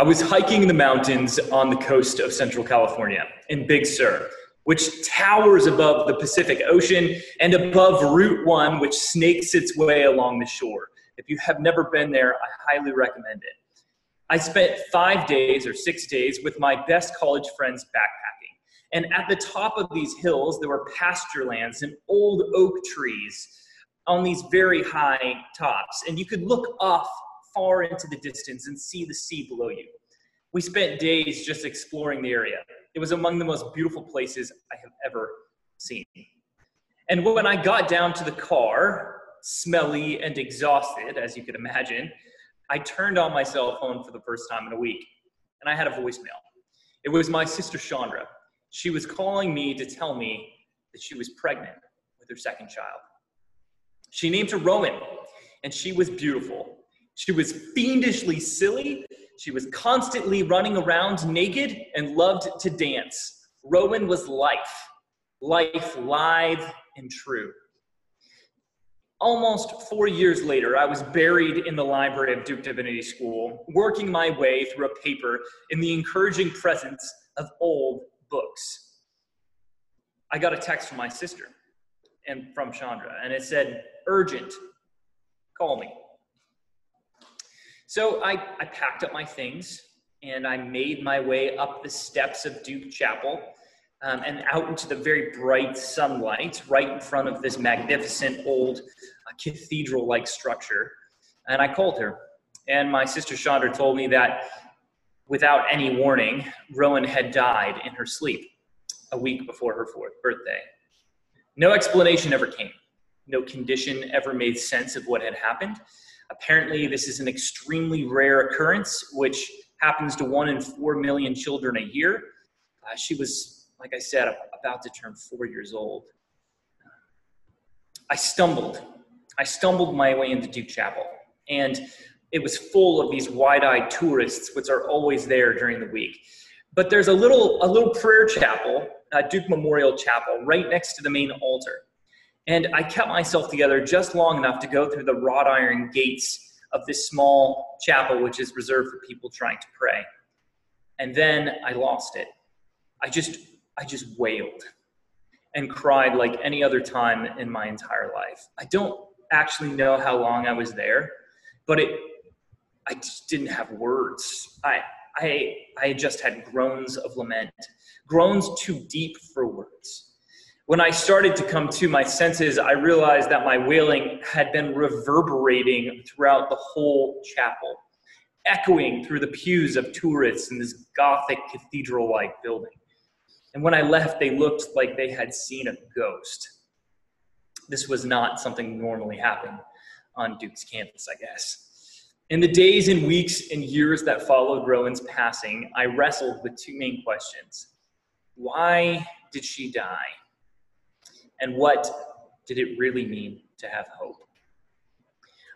I was hiking in the mountains on the coast of Central California in Big Sur, which towers above the Pacific Ocean and above Route 1, which snakes its way along the shore. If you have never been there, I highly recommend it. I spent five days or six days with my best college friends backpacking. And at the top of these hills, there were pasture lands and old oak trees on these very high tops. And you could look off far into the distance and see the sea below you. We spent days just exploring the area. It was among the most beautiful places I have ever seen. And when I got down to the car, smelly and exhausted, as you could imagine, I turned on my cell phone for the first time in a week, and I had a voicemail. It was my sister Chandra. She was calling me to tell me that she was pregnant with her second child. She named her Rowan, and she was beautiful. She was fiendishly silly. She was constantly running around naked and loved to dance. Rowan was life, life live and true. Almost four years later, I was buried in the library of Duke Divinity School, working my way through a paper in the encouraging presence of old books. I got a text from my sister and from Chandra, and it said, Urgent, call me. So I, I packed up my things and I made my way up the steps of Duke Chapel um, and out into the very bright sunlight right in front of this magnificent old uh, cathedral like structure. And I called her. And my sister Chandra told me that without any warning, Rowan had died in her sleep a week before her fourth birthday. No explanation ever came. No condition ever made sense of what had happened. Apparently, this is an extremely rare occurrence, which happens to one in four million children a year. Uh, she was, like I said, about to turn four years old. I stumbled. I stumbled my way into Duke Chapel, and it was full of these wide-eyed tourists, which are always there during the week. But there's a little, a little prayer chapel, uh, Duke Memorial Chapel, right next to the main altar. And I kept myself together just long enough to go through the wrought iron gates of this small chapel, which is reserved for people trying to pray. And then I lost it. I just, I just wailed and cried like any other time in my entire life. I don't actually know how long I was there, but it, I just didn't have words. I, I, I just had groans of lament, groans too deep for words. When I started to come to my senses, I realized that my wailing had been reverberating throughout the whole chapel, echoing through the pews of tourists in this Gothic cathedral like building. And when I left, they looked like they had seen a ghost. This was not something normally happened on Duke's campus, I guess. In the days and weeks and years that followed Rowan's passing, I wrestled with two main questions. Why did she die? And what did it really mean to have hope?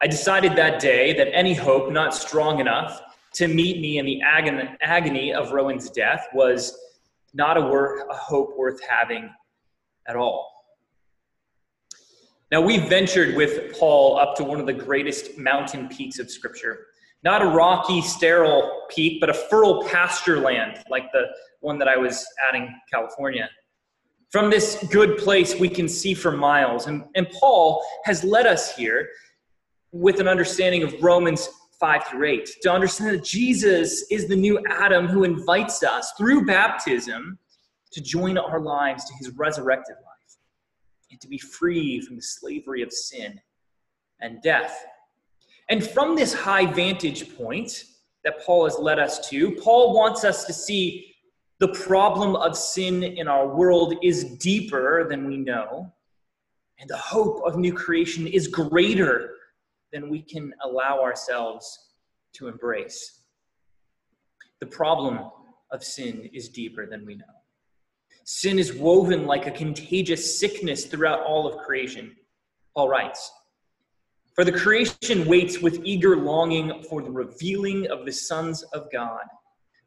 I decided that day that any hope not strong enough to meet me in the agony of Rowan's death was not a, wor- a hope worth having at all. Now, we ventured with Paul up to one of the greatest mountain peaks of Scripture. Not a rocky, sterile peak, but a fertile pasture land like the one that I was at in California. From this good place, we can see for miles. And, and Paul has led us here with an understanding of Romans 5 through 8 to understand that Jesus is the new Adam who invites us through baptism to join our lives to his resurrected life and to be free from the slavery of sin and death. And from this high vantage point that Paul has led us to, Paul wants us to see the problem of sin in our world is deeper than we know, and the hope of new creation is greater than we can allow ourselves to embrace. The problem of sin is deeper than we know. Sin is woven like a contagious sickness throughout all of creation. Paul writes, For the creation waits with eager longing for the revealing of the sons of God.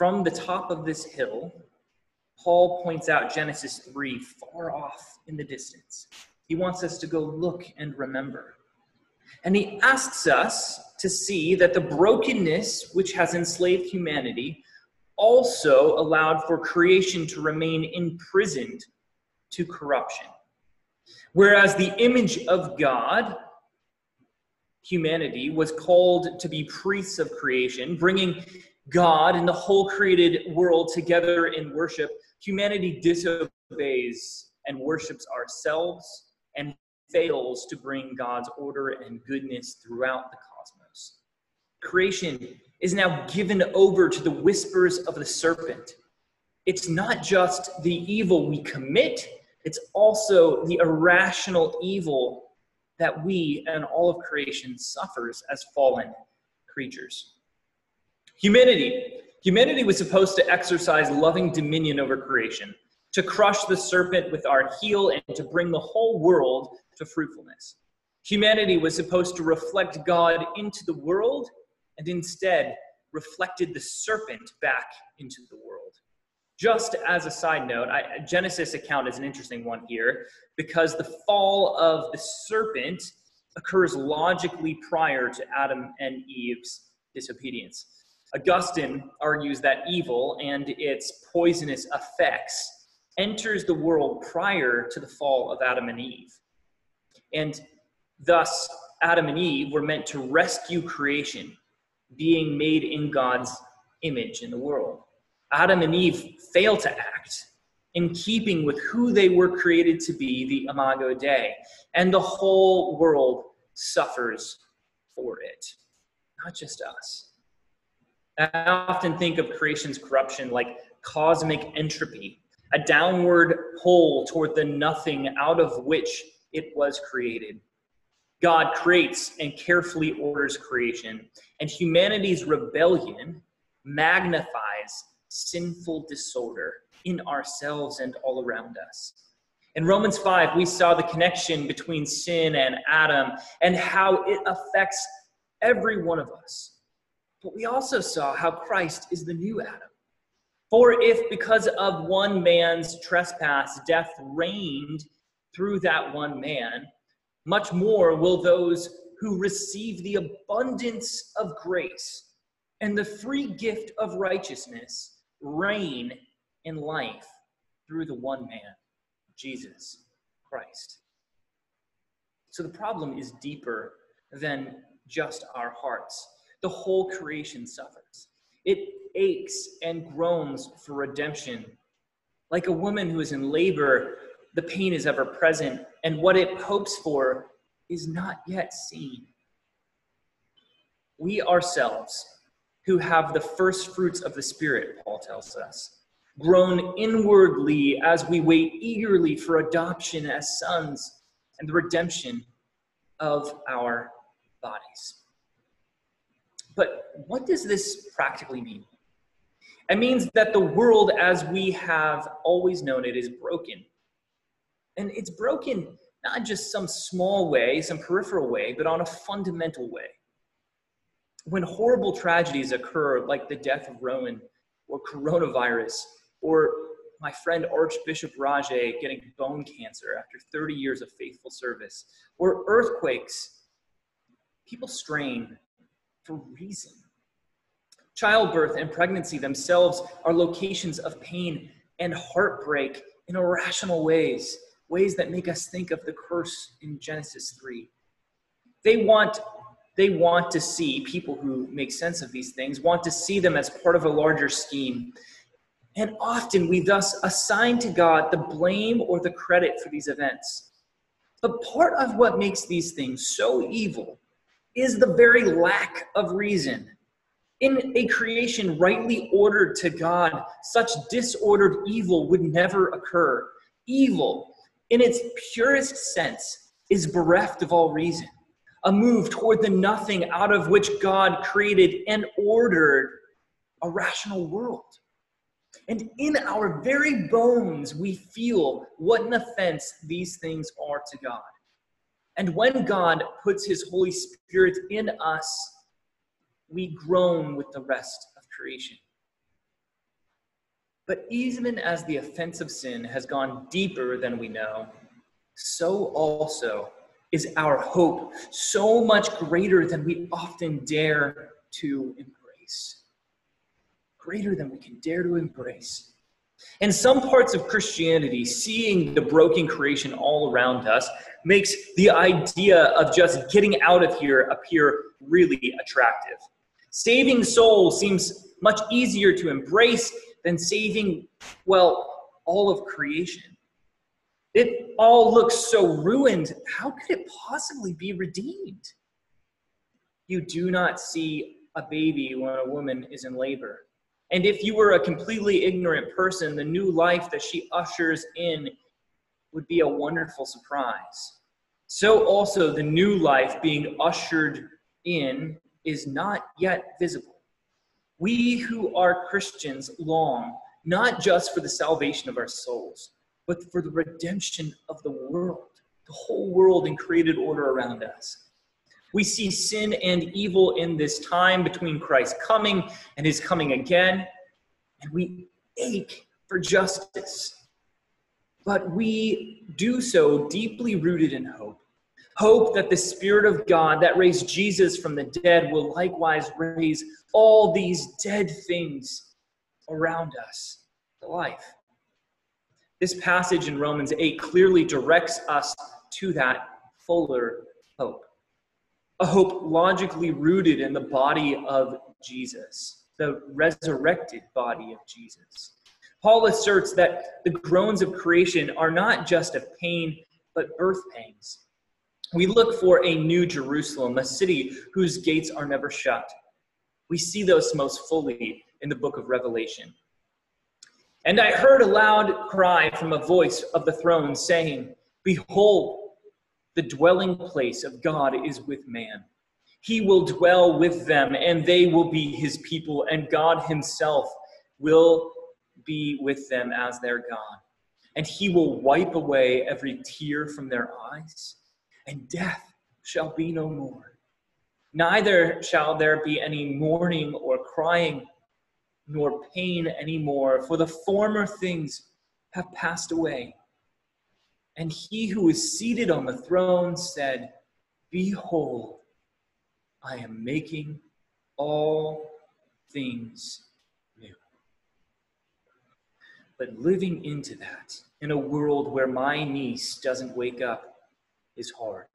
From the top of this hill, Paul points out Genesis 3 far off in the distance. He wants us to go look and remember. And he asks us to see that the brokenness which has enslaved humanity also allowed for creation to remain imprisoned to corruption. Whereas the image of God, humanity, was called to be priests of creation, bringing God and the whole created world together in worship, humanity disobeys and worships ourselves and fails to bring God's order and goodness throughout the cosmos. Creation is now given over to the whispers of the serpent. It's not just the evil we commit, it's also the irrational evil that we and all of creation suffers as fallen creatures. Humanity. Humanity was supposed to exercise loving dominion over creation, to crush the serpent with our heel, and to bring the whole world to fruitfulness. Humanity was supposed to reflect God into the world and instead reflected the serpent back into the world. Just as a side note, I, Genesis account is an interesting one here because the fall of the serpent occurs logically prior to Adam and Eve's disobedience. Augustine argues that evil and its poisonous effects enters the world prior to the fall of Adam and Eve. And thus, Adam and Eve were meant to rescue creation, being made in God's image in the world. Adam and Eve fail to act in keeping with who they were created to be, the Imago Dei, and the whole world suffers for it, not just us. I often think of creation's corruption like cosmic entropy, a downward pull toward the nothing out of which it was created. God creates and carefully orders creation, and humanity's rebellion magnifies sinful disorder in ourselves and all around us. In Romans 5, we saw the connection between sin and Adam and how it affects every one of us. But we also saw how Christ is the new Adam. For if because of one man's trespass death reigned through that one man, much more will those who receive the abundance of grace and the free gift of righteousness reign in life through the one man, Jesus Christ. So the problem is deeper than just our hearts. The whole creation suffers. It aches and groans for redemption. Like a woman who is in labor the pain is ever present, and what it hopes for is not yet seen. We ourselves, who have the first fruits of the Spirit, Paul tells us, groan inwardly as we wait eagerly for adoption as sons and the redemption of our bodies. But what does this practically mean? It means that the world as we have always known it is broken and it's broken not just some small way, some peripheral way, but on a fundamental way. When horrible tragedies occur, like the death of Rowan or coronavirus, or my friend Archbishop Rajay getting bone cancer after 30 years of faithful service, or earthquakes, people strain for reason. Childbirth and pregnancy themselves are locations of pain and heartbreak in irrational ways ways that make us think of the curse in Genesis 3. They want they want to see people who make sense of these things want to see them as part of a larger scheme. And often we thus assign to God the blame or the credit for these events. But part of what makes these things so evil is the very lack of reason. In a creation rightly ordered to God, such disordered evil would never occur. Evil in its purest sense, is bereft of all reason, a move toward the nothing out of which God created and ordered a rational world. And in our very bones, we feel what an offense these things are to God. And when God puts his Holy Spirit in us, we groan with the rest of creation. But even as the offense of sin has gone deeper than we know, so also is our hope so much greater than we often dare to embrace. Greater than we can dare to embrace. In some parts of Christianity, seeing the broken creation all around us makes the idea of just getting out of here appear really attractive. Saving souls seems much easier to embrace than saving, well, all of creation. It all looks so ruined. How could it possibly be redeemed? You do not see a baby when a woman is in labor. And if you were a completely ignorant person, the new life that she ushers in would be a wonderful surprise. So, also, the new life being ushered in is not yet visible. We who are Christians long not just for the salvation of our souls, but for the redemption of the world, the whole world and created order around us. We see sin and evil in this time between Christ's coming and his coming again, and we ache for justice. But we do so deeply rooted in hope. Hope that the Spirit of God that raised Jesus from the dead will likewise raise all these dead things around us to life. This passage in Romans 8 clearly directs us to that fuller hope. A hope logically rooted in the body of Jesus, the resurrected body of Jesus. Paul asserts that the groans of creation are not just of pain, but birth pangs. We look for a new Jerusalem, a city whose gates are never shut. We see those most fully in the book of Revelation. And I heard a loud cry from a voice of the throne saying, Behold, the dwelling place of God is with man. He will dwell with them, and they will be his people, and God himself will be with them as their God. And he will wipe away every tear from their eyes, and death shall be no more. Neither shall there be any mourning or crying nor pain anymore, for the former things have passed away. And he who is seated on the throne said, Behold, I am making all things new. But living into that in a world where my niece doesn't wake up is hard.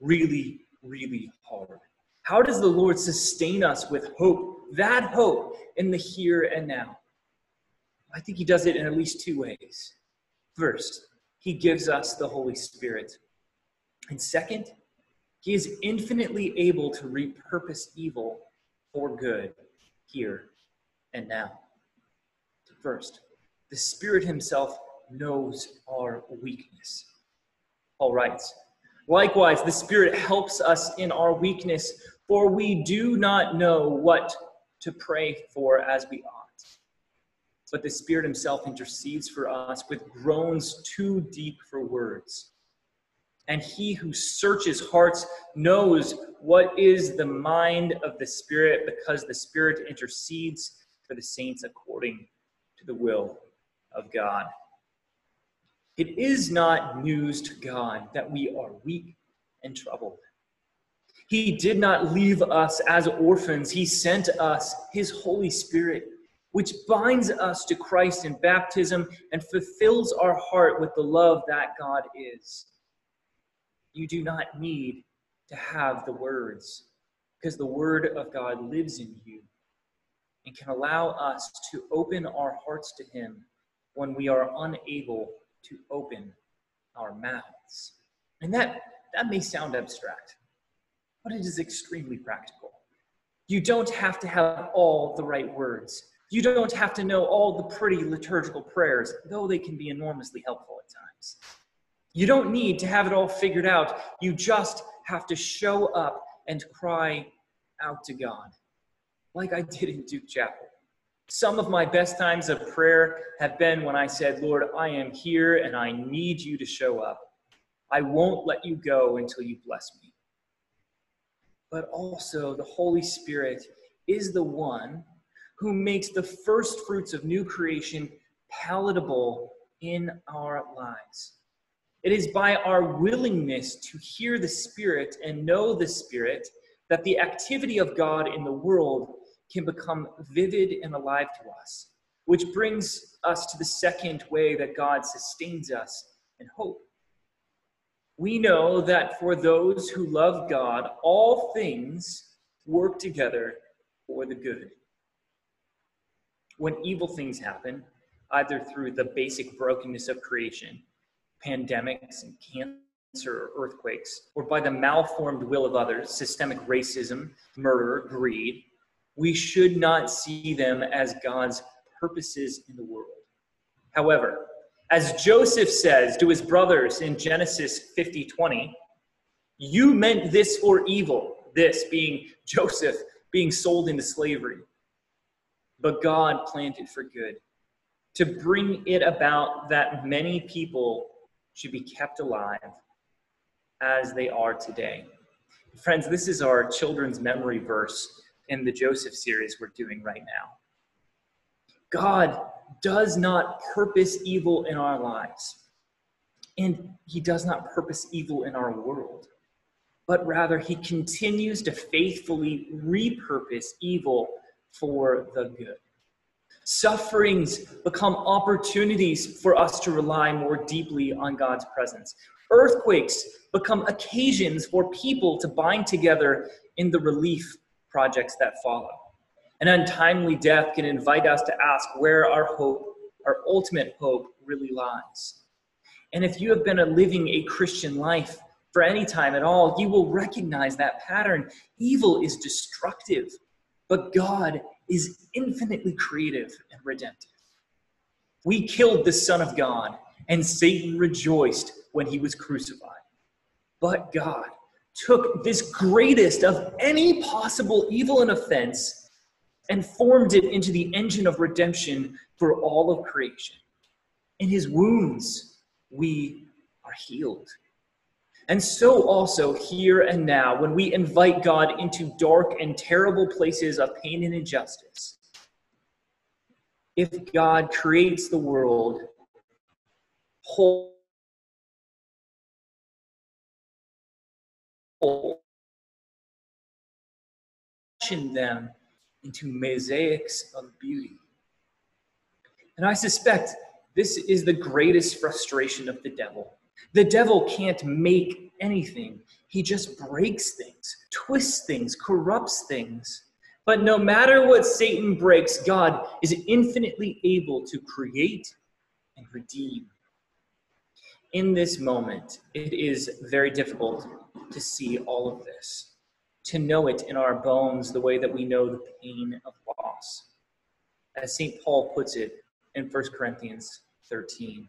Really, really hard. How does the Lord sustain us with hope, that hope in the here and now? I think He does it in at least two ways. First, He gives us the Holy Spirit. And second, He is infinitely able to repurpose evil for good here and now. First, the Spirit Himself knows our weakness. Paul writes, Likewise, the Spirit helps us in our weakness, for we do not know what to pray for as we ought. But the Spirit Himself intercedes for us with groans too deep for words. And He who searches hearts knows what is the mind of the Spirit, because the Spirit intercedes for the saints according to the will of God. It is not news to God that we are weak and troubled. He did not leave us as orphans. He sent us His Holy Spirit, which binds us to Christ in baptism and fulfills our heart with the love that God is. You do not need to have the words, because the Word of God lives in you and can allow us to open our hearts to Him when we are unable to open our mouths. And that, that may sound abstract but it is extremely practical. You don't have to have all the right words. You don't have to know all the pretty liturgical prayers, though they can be enormously helpful at times. You don't need to have it all figured out. You just have to show up and cry out to God, like I did in Duke Chapel. Some of my best times of prayer have been when I said, Lord, I am here and I need you to show up. I won't let you go until you bless me. But also, the Holy Spirit is the one who makes the first fruits of new creation palatable in our lives. It is by our willingness to hear the Spirit and know the Spirit that the activity of God in the world can become vivid and alive to us, which brings us to the second way that God sustains us in hope. We know that for those who love God, all things work together for the good. When evil things happen, either through the basic brokenness of creation, pandemics and cancer or earthquakes, or by the malformed will of others, systemic racism, murder, greed, we should not see them as God's purposes in the world. However, as Joseph says to his brothers in Genesis 50 20, you meant this for evil, this being Joseph being sold into slavery. But God planned it for good, to bring it about that many people should be kept alive as they are today. Friends, this is our children's memory verse in the Joseph series we're doing right now. God does not purpose evil in our lives, and He does not purpose evil in our world, but rather He continues to faithfully repurpose evil for the good. Sufferings become opportunities for us to rely more deeply on God's presence. Earthquakes become occasions for people to bind together in the relief projects that follow. An untimely death can invite us to ask where our hope, our ultimate hope, really lies. And if you have been a living a Christian life for any time at all, you will recognize that pattern. Evil is destructive, but God is infinitely creative and redemptive. We killed the Son of God, and Satan rejoiced when he was crucified. But God took this greatest of any possible evil and offense and formed it into the engine of redemption for all of creation. In his wounds, we are healed. And so, also, here and now, when we invite God into dark and terrible places of pain and injustice, if God creates the world whole, fashion them into mosaics of beauty. And I suspect this is the greatest frustration of the devil. The devil can't make anything, he just breaks things, twists things, corrupts things. But no matter what Satan breaks, God is infinitely able to create and redeem. In this moment, it is very difficult to see all of this, to know it in our bones the way that we know the pain of loss. As St. Paul puts it in 1 Corinthians 13,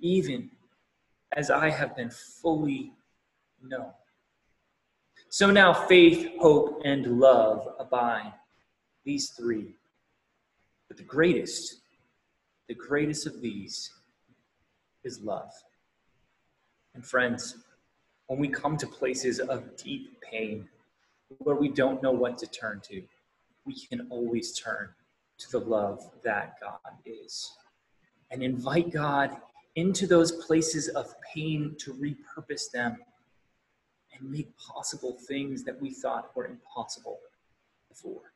even as I have been fully known. So now faith, hope, and love abide, these three. But the greatest, the greatest of these is love. And friends, when we come to places of deep pain where we don't know what to turn to, we can always turn to the love that God is and invite God into those places of pain to repurpose them and make possible things that we thought were impossible before.